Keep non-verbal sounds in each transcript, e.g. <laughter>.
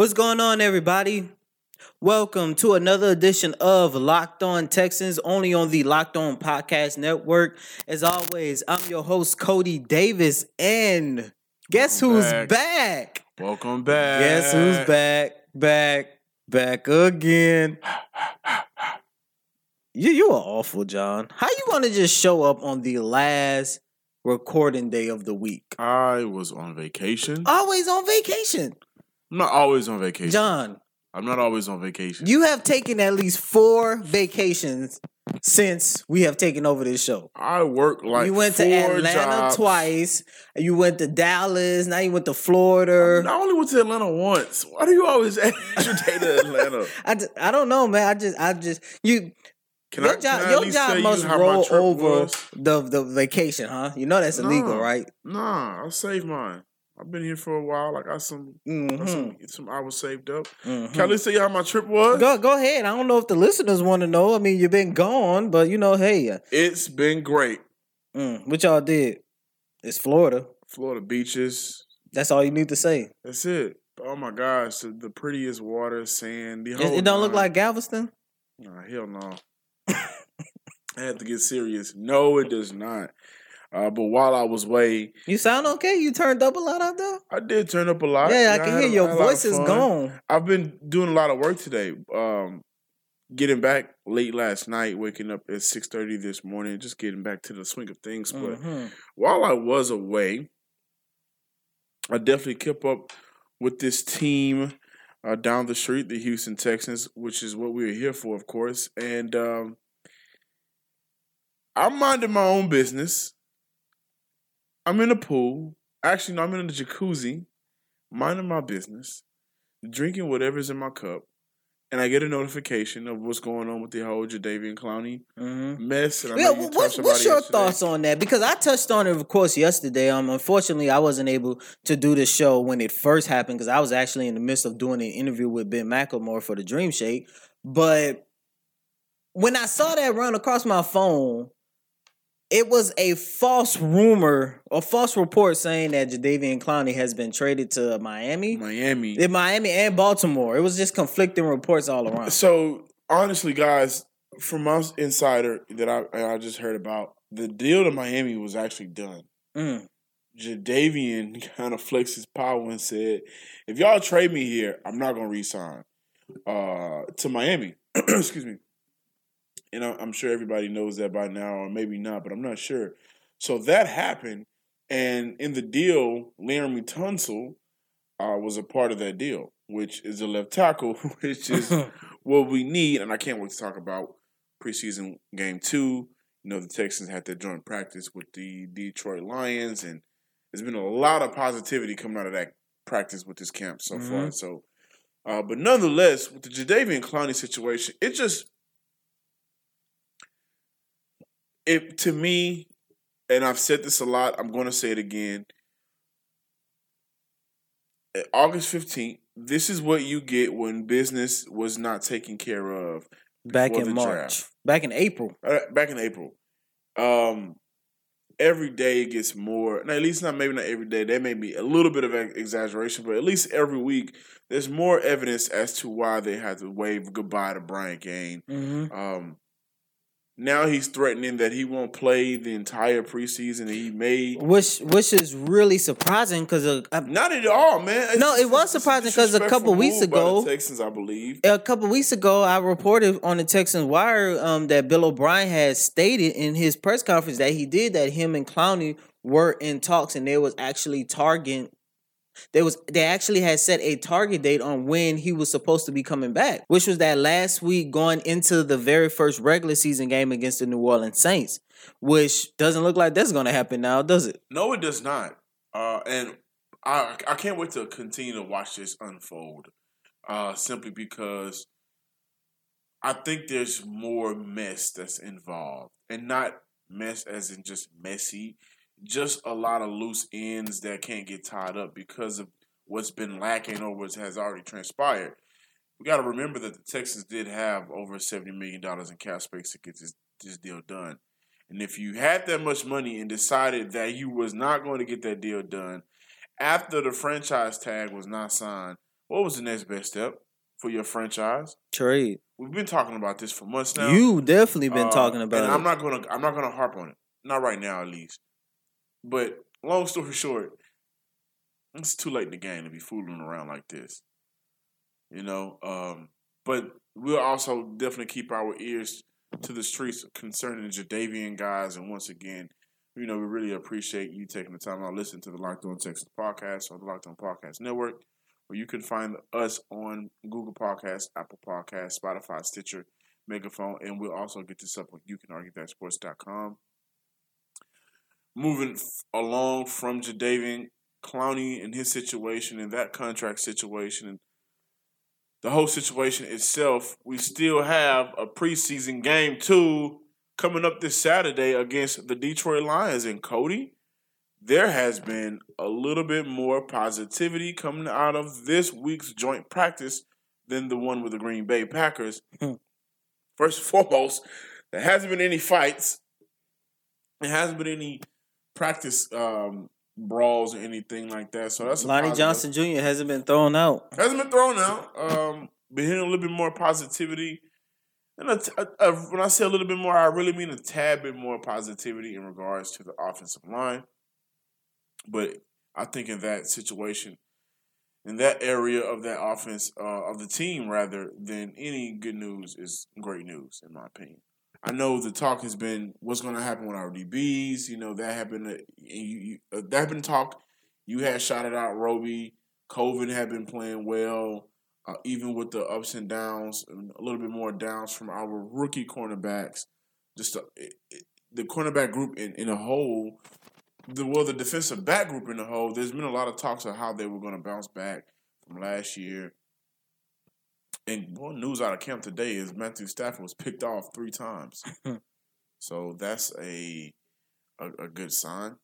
What's going on, everybody? Welcome to another edition of Locked On Texans, only on the Locked On Podcast Network. As always, I'm your host, Cody Davis, and guess Welcome who's back. back? Welcome back. Guess who's back? Back, back again. You you are awful, John. How you gonna just show up on the last recording day of the week? I was on vacation. Always on vacation. I'm not always on vacation. John, I'm not always on vacation. You have taken at least four vacations since we have taken over this show. I work like you went to four Atlanta jobs. twice. You went to Dallas. Now you went to Florida. I only went to Atlanta once. Why do you always add your day to Atlanta? <laughs> I, just, I don't know, man. I just I just you. Can your I, job, can I your job must roll trip over was? the the vacation, huh? You know that's illegal, No. right? Nah, I'll save mine. I've been here for a while. I got some, Mm-hmm. some, some hours saved up. Mhm. Can I at least tell you how my trip was? Go go ahead. I don't know if the listeners want to know. I mean, you've been gone, but you know, hey, uh, It's been great. mm, what y'all did? It's Florida. Florida beaches. That's all you need to say. That's it. Oh my gosh, the, the prettiest water, sand. The It, whole it don't look like Galveston. Nah, hell no. <laughs> I have to get serious. No, it does not. Uh, but while I was away, You sound okay. You turned up a lot out there. I did turn up a lot. yeah, I can had hear a- your had a lot of voice is gone. I've been doing a lot of work today. Um, getting back late last night, waking up at six thirty this morning, just getting back to the swing of things. But Mhm. while I was away, I definitely kept up with this team uh, down the street, the Houston Texans, which is what we were here for, of course. And um, I'm minding my own business. I'm in the pool. Actually, no, I'm in the jacuzzi, minding my business, drinking whatever's in my cup. And I get a notification of what's going on with the whole Jadeveon Clowney Mhm. mess. And I Yeah, know you what's, what's your yesterday. thoughts on that? Because I touched on it, of course, yesterday. Um, unfortunately, I wasn't able to do the show when it first happened because I was actually in the midst of doing an interview with Ben McLemore for the Dream Shake. But when I saw that run across my phone, it was a false rumor a false report saying that Jadeveon Clowney has been traded to Miami. Miami. In Miami and Baltimore. It was just conflicting reports all around. So honestly, guys, from my insider that I I just heard about, the deal to Miami was actually done. Mm. Jadeveon <laughs> kind of flexed his power and said, "If y'all trade me here, I'm not gonna resign uh, to Miami." <clears throat> Excuse me. And I'm sure everybody knows that by now, or maybe not, but I'm not sure. So that happened, and in the deal, Laremy Tunsil uh, was a part of that deal, which is a left tackle, <laughs> which is <laughs> what we need, and I can't wait to talk about preseason game two. You know, the Texans had their joint practice with the Detroit Lions, and there's been a lot of positivity coming out of that practice with this camp so far. So, uh, but nonetheless, with the Jadeveon Clowney situation, it just it to me, and I've said this a lot. I'm going to say it again. August 15th, this is what you get when business was not taken care of Back in March. draft. Back in April. Uh, back in April. Um, every day it gets more. Now, at least not maybe not every day. That may be a little bit of exaggeration, but at least every week there's more evidence as to why they had to wave goodbye to Brian Gaine. Mm-hmm. Um, now he's threatening that he won't play the entire preseason that he made. Which which is really surprising because Not at all, man. It's No, it was surprising because a couple weeks ago- Texans, I believe. a couple weeks ago, I reported on the Texans Wire um, that Bill O'Brien had stated in his press conference that he did that him and Clowney were in talks and they was actually targeting They was they actually had set a target date on when he was supposed to be coming back, which was that last week going into the very first regular season game against the New Orleans Saints, which doesn't look like that's going to happen now, does it? No, it does not. Uh, and I I can't wait to continue to watch this unfold. Uh, simply because I think there's more mess that's involved, and not mess as in just messy, just a lot of loose ends that can't get tied up because of what's been lacking or what has already transpired. We got to remember that the Texans did have over seventy million dollars in cap space to get this this deal done. And if you had that much money and decided that you was not going to get that deal done after the franchise tag was not signed, what was the next best step for your franchise? Trade. We've been talking about this for months now. You definitely been Uh, talking about it. and it. I'm not gonna I'm not gonna harp on it. Not right now, at least. But long story short, it's too late in the game to be fooling around like this. You know, um, but we'll also definitely keep our ears to the streets concerning the Jadeveon guys. And once again, you know, we really appreciate you taking the time out to listen to the Locked On Texas podcast or the Locked On Podcast Network, where you can find us on Google Podcasts, Apple Podcasts, Spotify, Stitcher, Megaphone, and we'll also get this up on youcanarguethatsports.com. Moving f- along from Jadeveon Clowney and his situation and that contract situation and the whole situation itself, we still have a preseason game two coming up this Saturday against the Detroit Lions. And Cody, there has been a little bit more positivity coming out of this week's joint practice than the one with the Green Bay Packers. Hmm. First and foremost, there hasn't been any fights. There hasn't been any practice um, brawls or anything like that. So that's Lonnie. Johnson Jr. hasn't been thrown out. Hasn't been thrown out. Um, been hearing a little bit more positivity. And a a- a- when I say a little bit more, I really mean a tad bit more positivity in regards to the offensive line. But I think in that situation, in that area of that offense, uh, of the team rather, than any good news is great news, in my opinion. I know the talk has been what's going to happen with our DBs. You know that happened. uh, You, you, uh, that been talk. You had shouted out Roby. Colvin had been playing well, uh, even with the ups and downs, and a little bit more downs from our rookie cornerbacks. Just uh, it, it, the cornerback group in, in a whole, the well, the defensive back group in a whole. There's been a lot of talks of how they were going to bounce back from last year. And one news out of camp today is Matthew Stafford was picked off three times, <laughs> so that's a a, a good sign.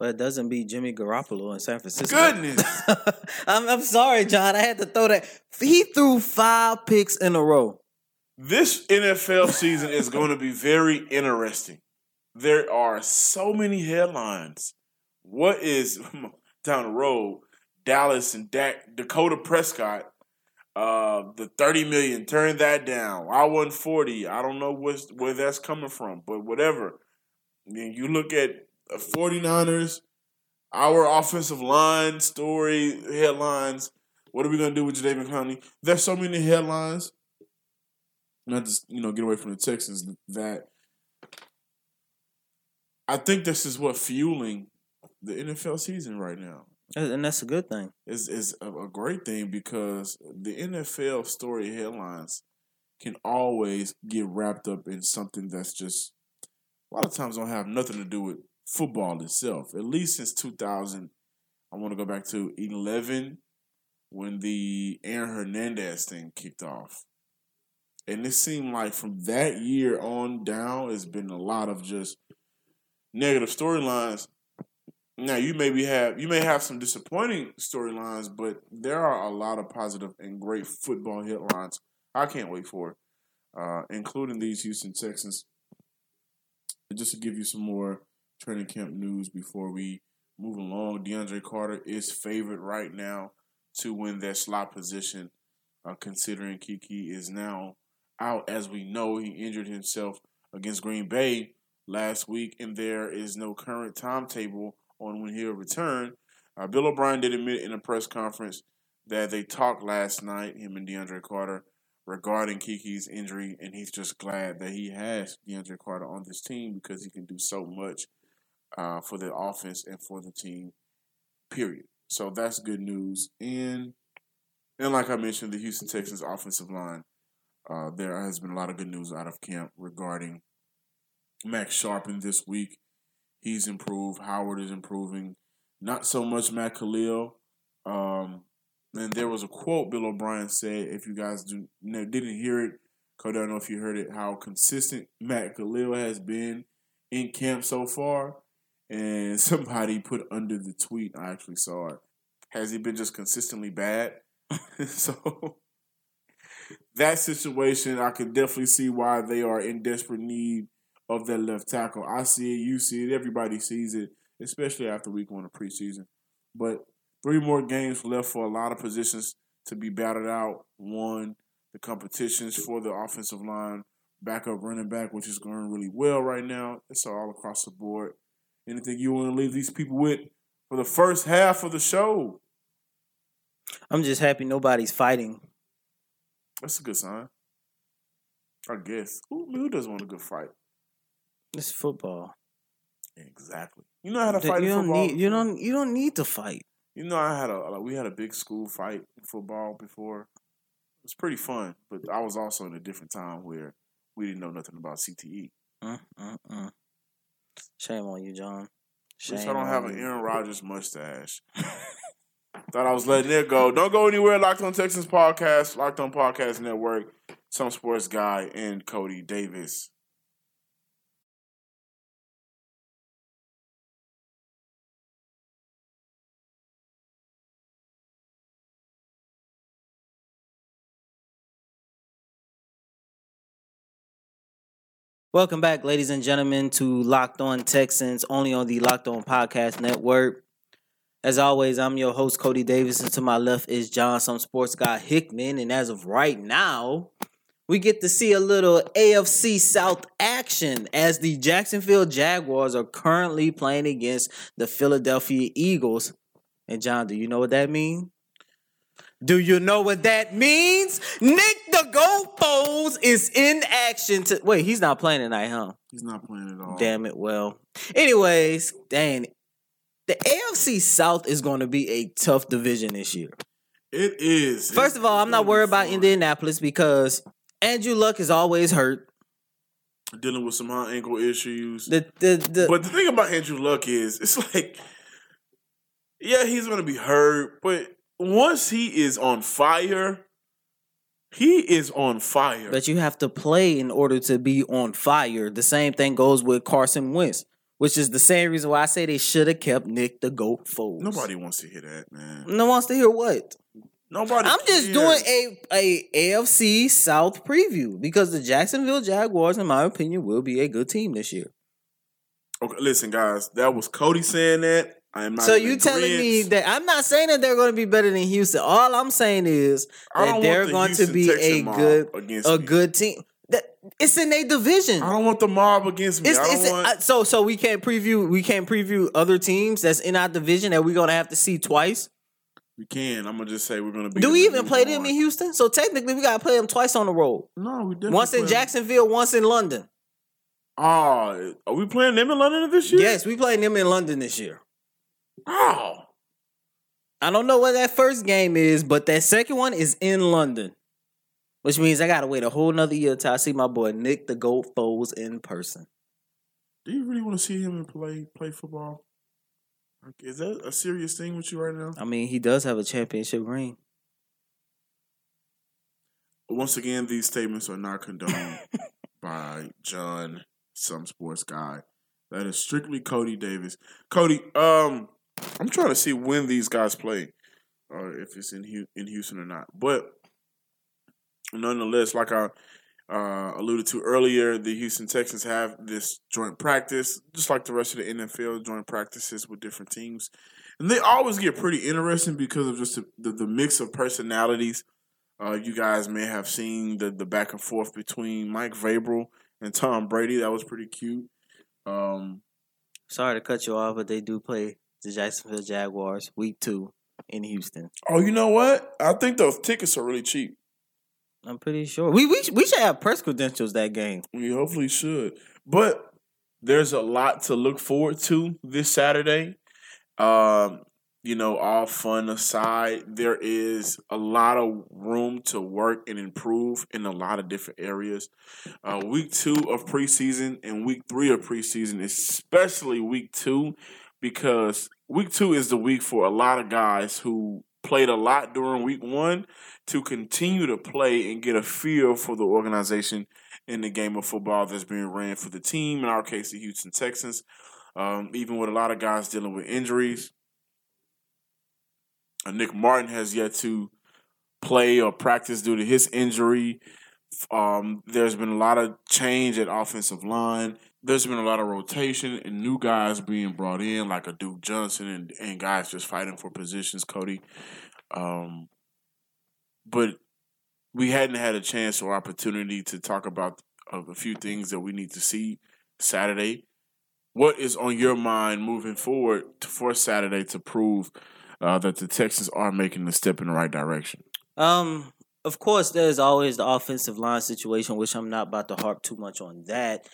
But it doesn't beat Jimmy Garoppolo in San Francisco. Goodness. <laughs> I'm, I'm sorry, John. I had to throw that. He threw five picks in a row. This NFL season is going to be very interesting. There are so many headlines. What is <laughs> down the road? Dallas and Dak, Dakota Prescott, uh, the thirty million. Turn that down. I won forty. I don't know what's, where that's coming from, but whatever. Then you look at the 49ers, our offensive line story headlines. What are we gonna do with Jadeveon Clowney? There's so many headlines not just you know get away from the Texans that I think this is what fueling the NFL season right now And that's a good thing. It's a, a great thing because the NFL story headlines can always get wrapped up in something that's just a lot of times don't have nothing to do with football itself. At least since 2000, I want to go back to 11 when the Aaron Hernandez thing kicked off. And it seemed like from that year on down, it's been a lot of just negative storylines. Now you maybe have you may have some disappointing storylines, but there are a lot of positive and great football headlines. I can't wait for, uh, including these Houston Texans. Just to give you some more training camp news before we move along, DeAndre Carter is favored right now to win that slot position, uh, considering Keke is now out. As we know, he injured himself against Green Bay last week, and there is no current timetable on when he'll return. Uh, Bill O'Brien did admit in a press conference that they talked last night, him and DeAndre Carter, regarding Keke's injury, and he's just glad that he has DeAndre Carter on this team because he can do so much uh, for the offense and for the team. Period. So that's good news. And and like I mentioned, the Houston Texans offensive line, uh, there has been a lot of good news out of camp regarding Max Scharping this week. He's improved. Howard is improving. Not so much Matt Kalil. Um, and there was a quote Bill O'Brien said. If you guys do, didn't hear it, I don't know if you heard it. How consistent Matt Kalil has been in camp so far. And <laughs> somebody put under the tweet. I actually saw it. Has he been just consistently bad? <laughs> so that situation, I can definitely see why they are in desperate need of that left tackle. I see it, you see it, everybody sees it, especially after week one of preseason. But three more games left for a lot of positions to be battled out. One, the competitions for the offensive line, backup running back, which is going really well right now. It's all across the board. Anything you want to leave these people with for the first half of the show? I'm just happy nobody's fighting. That's a good sign. I guess. Who, who doesn't want a good fight? It's football. Exactly. You know how to fight you in don't football. need you don't you don't need to fight. You know, I had a like, we had a big school fight in football before. It was pretty fun, but I was also in a different time where we didn't know nothing about CTE. Mm, mm, mm. Shame on you, John. Shame least I don't have an. Aaron Rodgers mustache. <laughs> Thought I was letting it go. Don't go anywhere. Locked on Texans podcast, Locked on Podcast Network, some sports guy, and Cody Davis. Welcome back, ladies and gentlemen, to Locked On Texans, only on the Locked On Podcast Network. As always, I'm your host, Cody Davis, and to my left is John, some sports guy Hickman. And as of right now, we get to see a little AFC South action as the Jacksonville Jaguars are currently playing against the Philadelphia Eagles. And John, do you know what that means? Do you know what that means? Nick the Goalpost is in action. To wait, he's not playing tonight, huh? He's not playing at all. Damn it. Well, anyways, dang, the AFC South is going to be a tough division this year. It is. First of all, I'm not worried about Indianapolis because Andrew Luck is always hurt. dealing with some high ankle issues. The the the But the thing about Andrew Luck is, it's like, yeah, he's gonna be hurt, but once he is on fire, he is on fire. but you have to play in order to be on fire. The same thing goes with Carson Wentz, which is the same reason why I say they should have kept Nick the Goat Foles. Nobody wants to hear that, man. no one wants to hear what. Nobody. I'm just cares. doing a a AFC South preview because the Jacksonville Jaguars, in my opinion, will be a good team this year. Okay, listen, guys. That was Cody saying that. I am not. So you telling me that I'm not saying that they're going to be better than Houston. All I'm saying is that they're the going to be a good a me. good team. That it's in a division. I don't want the mob against me. It's, it's want. uh, so so we can't preview we can't preview other teams that's in our division that we're gonna have to see twice. we can. I'm gonna just say we're gonna be. Do we even play them in Houston? So technically, we gotta play them twice on the road. No, we Once in play them. Jacksonville, once in London. Oh, are we playing them in London this year? Yes, we playing them in London this year. Oh, I don't know what that first game is, but that second one is in London. Which means I gotta wait a whole nother year till I see my boy Nick the Goat Foles in person. do you really want to see him play play football? Like, Is that a serious thing with you right now? I mean, he does have a championship ring. Once again, these statements are not condoned <laughs> by John, some sports guy. That is strictly Cody Davis. Cody, um, I'm trying to see when these guys play, or if it's in in Houston or not. But nonetheless, like I uh, alluded to earlier, the Houston Texans have this joint practice, just like the rest of the NFL joint practices with different teams, and they always get pretty interesting because of just the, the, the mix of personalities. Uh, you guys may have seen the the back and forth between Mike Vrabel and Tom Brady. That was pretty cute. Um, Sorry to cut you off, but they do play the Jacksonville Jaguars week two in Houston. oh, you know what? I think those tickets are really cheap. I'm pretty sure we we we should have press credentials that game. We hopefully should. But there's a lot to look forward to this Saturday. Um, you know, all fun aside, there is a lot of room to work and improve in a lot of different areas. Uh, week two of preseason and week three of preseason, especially week two, because week two is the week for a lot of guys who played a lot during week one to continue to play and get a feel for the organization in the game of football that's being ran for the team, in our case, the Houston Texans. Um, even with a lot of guys dealing with injuries. Uh, Nick Martin has yet to play or practice due to his injury. Um, there's been a lot of change at offensive line. There's been a lot of rotation and new guys being brought in, like a Duke Johnson and, and guys just fighting for positions, Cody. Um, but we hadn't had a chance or opportunity to talk about a few things that we need to see Saturday. What is on your mind moving forward for Saturday to prove uh, that the Texans are making a step in the right direction? Um, of course, there's always the offensive line situation, which I'm not about to harp too much on that.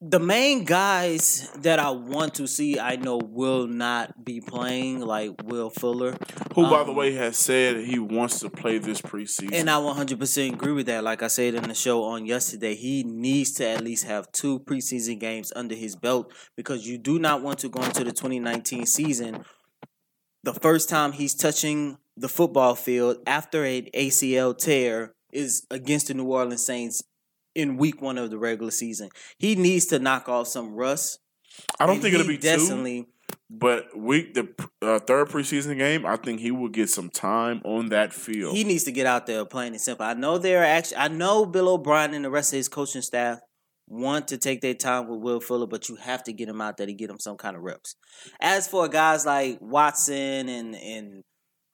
The main guys that I want to see, I know will not be playing, like Will Fuller. Who, by the Um, way, has said he wants to play this preseason. And I 100% agree with that. Like I said in the show on yesterday, he needs to at least have two preseason games under his belt because you do not want to go into the 2019 season the first time he's touching the football field after an ACL tear is against the New Orleans Saints in week one of the regular season. He needs to knock off some rust. I don't think it'll be two, definitely but week the uh, third preseason game, I think he will get some time on that field. He needs to get out there plain and simple. I know they're actually I know Bill O'Brien and the rest of his coaching staff want to take their time with Will Fuller, but you have to get him out there to get him some kind of reps. As for guys like Watson and and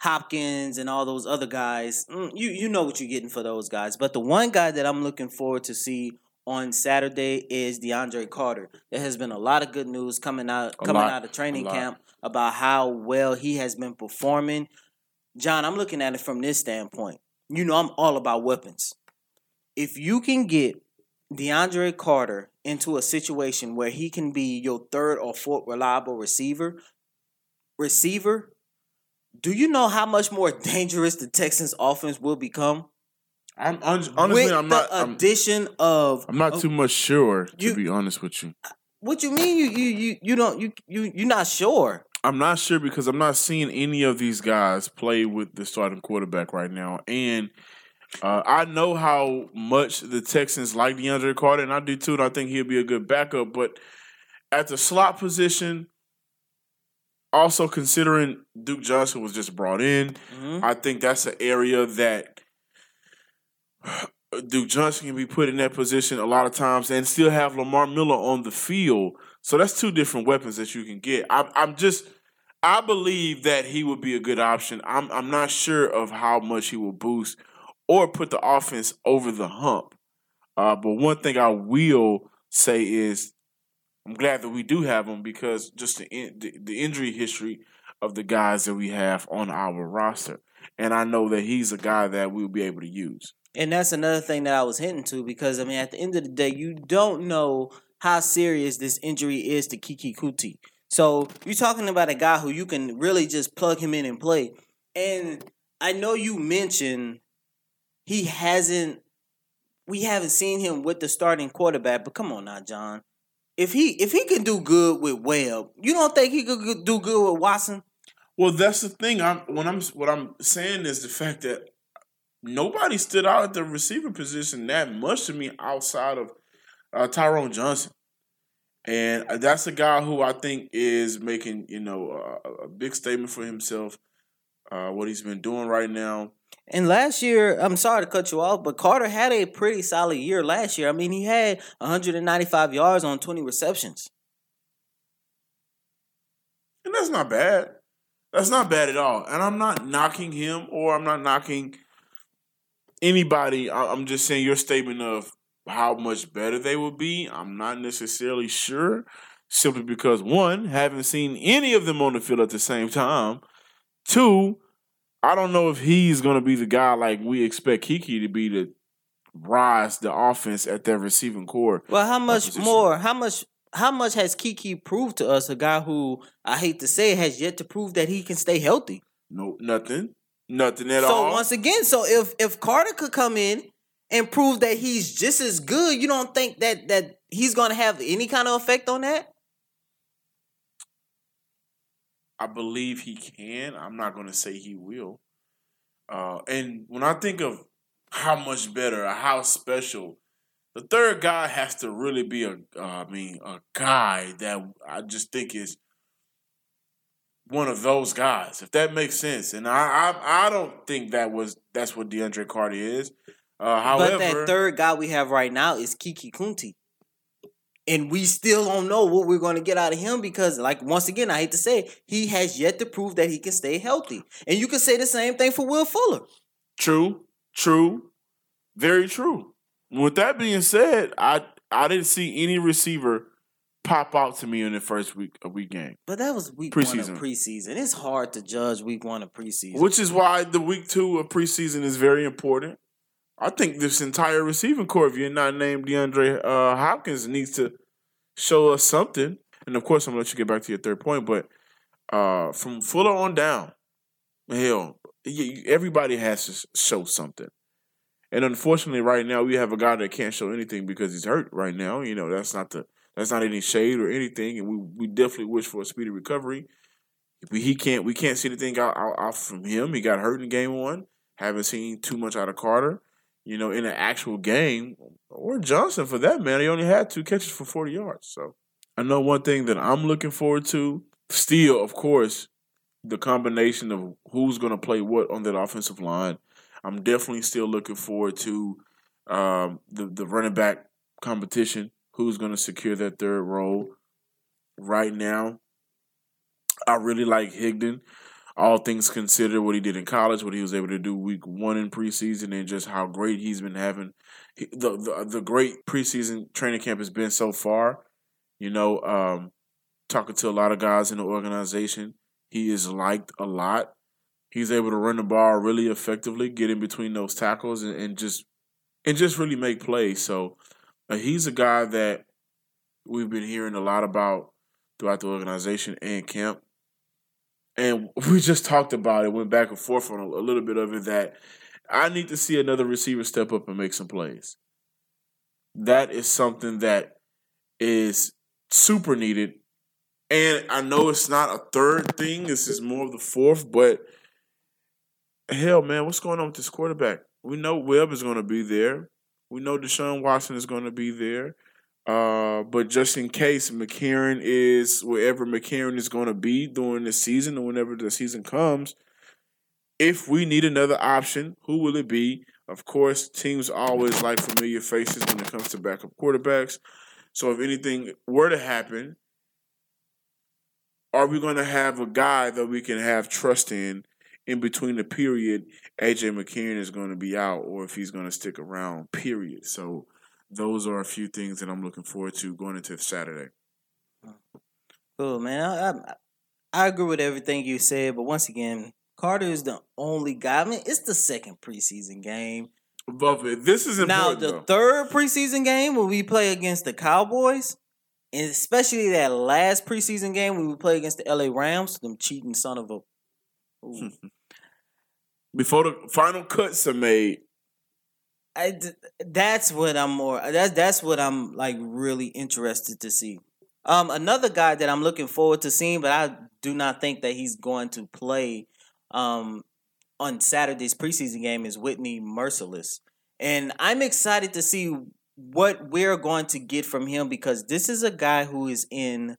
Hopkins and all those other guys, mm, you you know what you're getting for those guys. But the one guy that I'm looking forward to see on Saturday is DeAndre Carter. There has been a lot of good news coming out A coming lot, out of training camp about how well he has been performing. John, I'm looking at it from this standpoint. You know, I'm all about weapons. If you can get DeAndre Carter into a situation where he can be your third or fourth reliable receiver, receiver, do you know how much more dangerous the Texans offense will become? I'm hon- honestly, with I'm the not. I'm, addition of I'm not too much sure to be honest with you. What you mean? You you you you don't you you you're not sure? I'm not sure because I'm not seeing any of these guys play with the starting quarterback right now, and uh, I know how much the Texans like DeAndre Carter, and I do too. And I think he'll be a good backup. But at the slot position, also considering Duke Johnson was just brought in, Mhm. I think that's an area that Duke Johnson can be put in that position a lot of times and still have Lamar Miller on the field. So that's two different weapons that you can get. I, I'm just, I believe that he would be a good option. I'm, I'm not sure of how much he will boost or put the offense over the hump. Uh, but one thing I will say is, I'm glad that we do have him because just the, in, the the injury history of the guys that we have on our roster, and I know that he's a guy that we'll be able to use. And that's another thing that I was hinting to because I mean, at the end of the day, you don't know how serious this injury is to Keke Coutee. So you're talking about a guy who you can really just plug him in and play. And I know you mentioned he hasn't. We haven't seen him with the starting quarterback, but come on now, John. If he if he can do good with Webb, you don't think he could do good with Watson? Well, that's the thing. I'm when I'm what I'm saying is the fact that nobody stood out at the receiver position that much to me outside of uh, Tyron Johnson, and uh, that's a guy who I think is making you know a, a big statement for himself. Uh, what he's been doing right now. And last year, I'm sorry to cut you off, but Carter had a pretty solid year last year. I mean, he had 195 yards on 20 receptions. And that's not bad. That's not bad at all. And I'm not knocking him or I'm not knocking anybody. I'm just saying your statement of how much better they will be. I'm not necessarily sure. Simply because one, haven't seen any of them on the field at the same time. Two, I don't know if he's gonna be the guy like we expect Keke to be to rise the offense at their receiving core. Well, how much position. more? How much? how much has Keke proved to us? A guy who I hate to say has yet to prove that he can stay healthy. No, nothing, nothing at so all. So once again, so if if Carter could come in and prove that he's just as good, you don't think that that he's gonna have any kind of effect on that? I believe he can. I'm not going to say he will. Uh, and when I think of how much better, how special, the third guy has to really be a, uh, I mean, a guy that I just think is one of those guys, if that makes sense. And I, I, I don't think that was that's what DeAndre Carter is. Uh, however, but that third guy we have right now is Keke Coutee. And we still don't know what we're going to get out of him because, like, once again, I hate to say, it, he has yet to prove that he can stay healthy. And you can say the same thing for Will Fuller. True, true, very true. With that being said, I I didn't see any receiver pop out to me in the first week of week game, But that was week one Preseason. of preseason. It's hard to judge week one of preseason. which is why the week two of preseason is very important. I think this entire receiving core, if you're not named DeAndre uh, Hopkins, needs to show us something. And of course, I'm gonna let you get back to your third point, but uh, from Fuller on down, hell, everybody has to show something. And unfortunately, right now we have a guy that can't show anything because he's hurt right now. You know, that's not the that's not any shade or anything, and we we definitely wish for a speedy recovery. We, he can't we can't see anything out, out, out from him. He got hurt in game one. Haven't seen too much out of Carter. You know, in an actual game, or Johnson for that man, he only had two catches for forty yards. So I know one thing that I'm looking forward to. Still, of course, the combination of who's going to play what on that offensive line. I'm definitely still looking forward to um, the the running back competition. Who's going to secure that third role? Right now, I really like Higdon. All things considered, what he did in college, what he was able to do week one in preseason, and just how great he's been having. The the, the great preseason training camp has been so far. You know, um, talking to a lot of guys in the organization, he is liked a lot. He's able to run the ball really effectively, get in between those tackles, and, and just and just really make plays. So uh, he's a guy that we've been hearing a lot about throughout the organization and camp. And <laughs> we just talked about it, went back and forth on a, a little bit of it that I need to see another receiver step up and make some plays. That is something that is super needed. And I know it's not a third thing, this is more of the fourth, but hell, man, what's going on with this quarterback? We know Webb is going to be there. We know Deshaun Watson is going to be there. Uh, but just in case McCarron is wherever McCarron is going to be during the season or whenever the season comes, if we need another option, who will it be? Of course, teams always like familiar faces when it comes to backup quarterbacks. So if anything were to happen, are we going to have a guy that we can have trust in in between the period AJ McCarron is going to be out or if he's going to stick around, period. So those are a few things that I'm looking forward to going into Saturday. Cool, man. I, I I agree with everything you said, but once again, Carter is the only guy. I mean, it's the second preseason game. Above it, this is Now, the though. third preseason game when we play against the Cowboys, and especially that last preseason game when we play against the LA Rams, them cheating son of a. <laughs> Before the final cuts are made, I that's what I'm more. That's that's what I'm like really interested to see. Um, another guy that I'm looking forward to seeing, but I do not think that he's going to play um on Saturday's preseason game is Whitney Mercilus, and I'm excited to see what we're going to get from him because this is a guy who is in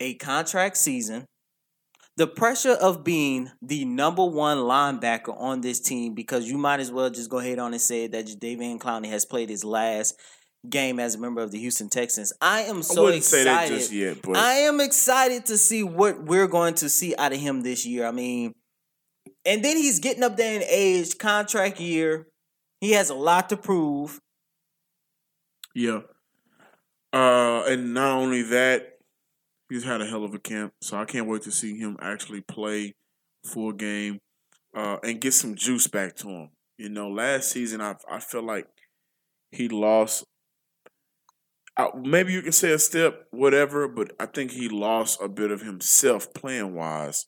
a contract season. The pressure of being the number one linebacker on this team, because you might as well just go ahead on and say that Davian Clowney has played his last game as a member of the Houston Texans. I am so that excited. just yet. I am excited to see what we're going to see out of him this year. I mean, and then he's getting up there in age, contract year. He has a lot to prove. yeah, uh, and not only that, he's had a hell of a camp. So I can't wait to see him actually play full game uh, and get some juice back to him. You know, last season I I feel like he lost. I, maybe you can say a step, whatever, but I think he lost a bit of himself playing wise.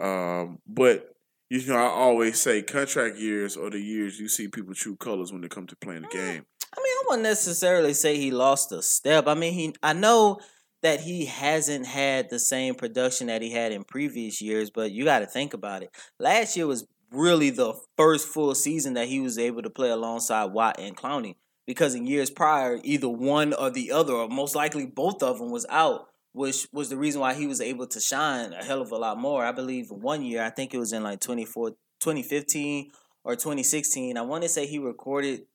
Um, but you know, I always say contract years are the years you see people true colors when they come to playing the game. I mean, I wouldn't necessarily say he lost a step. I mean, he I know that he hasn't had the same production that he had in previous years, but you got to think about it. Last year was really the first full season that he was able to play alongside Watt and Clowney because in years prior, either one or the other, or most likely both of them, was out, which was the reason why he was able to shine a hell of a lot more. I believe one year, I think it was in like 24, 2015 or 2016, I want to say he recorded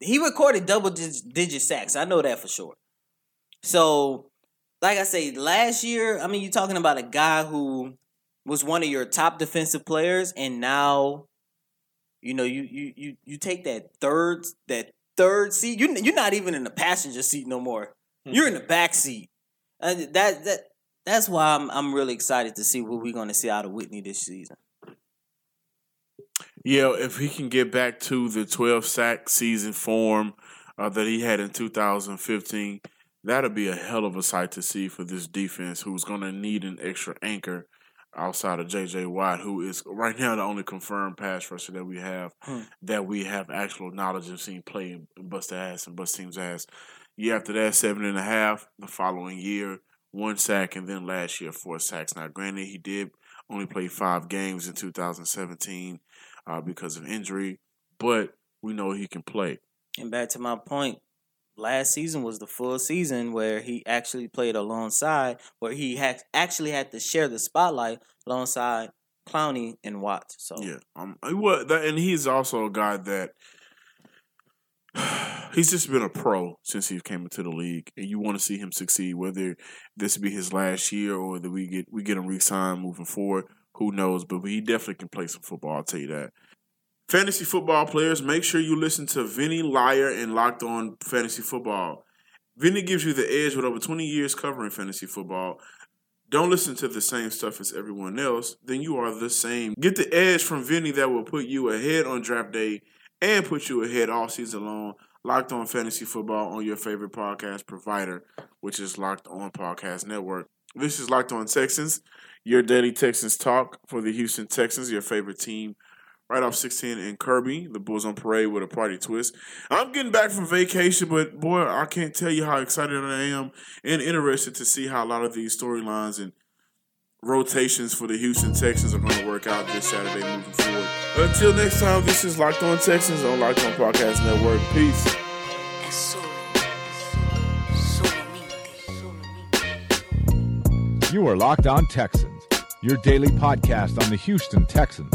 he recorded double digit sacks. I know that for sure. So, like I say, last year, I mean, you're talking about a guy who was one of your top defensive players, and now, you know, you you you you take that third that third seat. You you're not even in the passenger seat no more. You're in the back seat. And that that that's why I'm I'm really excited to see what we're going to see out of Whitney this season. Yeah, if he can get back to the 12 sack season form uh, that he had in 2015, that'll be a hell of a sight to see for this defense who's going to need an extra anchor outside of JJ Watt, who is right now the only confirmed pass rusher that we have Hmm. that we have actual knowledge of seeing play and bust the ass and bust teams' ass. Year after that, seven and a half. The following year, one sack, and then last year, four sacks. Now, granted, he did only play five games in 2017 uh, because of injury, but we know he can play. And back to my point, last season was the full season where he actually played alongside, where he had actually had to share the spotlight alongside Clowney and Watts. So Yeah, um, wa- that, and he's also a guy that <sighs> he's just been a pro since he came into the league, and you want to see him succeed. Whether this be his last year or that we get we get him re-signed moving forward, who knows? But he definitely can play some football. I'll tell you that. Fantasy football players, make sure you listen to Vinny Iyer and Locked On Fantasy Football. Vinny gives you the edge with over 20 years covering fantasy football. Don't listen to the same stuff as everyone else, then you are the same. Get the edge from Vinny that will put you ahead on draft day and put you ahead all season long. Locked on Fantasy Football on your favorite podcast provider, which is Locked On Podcast Network. This is Locked On Texans, your daily Texans talk for the Houston Texans, your favorite team. Right off 16 in Kirby, the Bulls on parade with a party twist. I'm getting back from vacation, but boy, I can't tell you how excited I am and interested to see how a lot of these storylines and rotations for the Houston Texans are going to work out this Saturday moving forward. Until next time, this is Locked On Texans on Locked On Podcast Network. Peace. You are Locked On Texans, your daily podcast on the Houston Texans,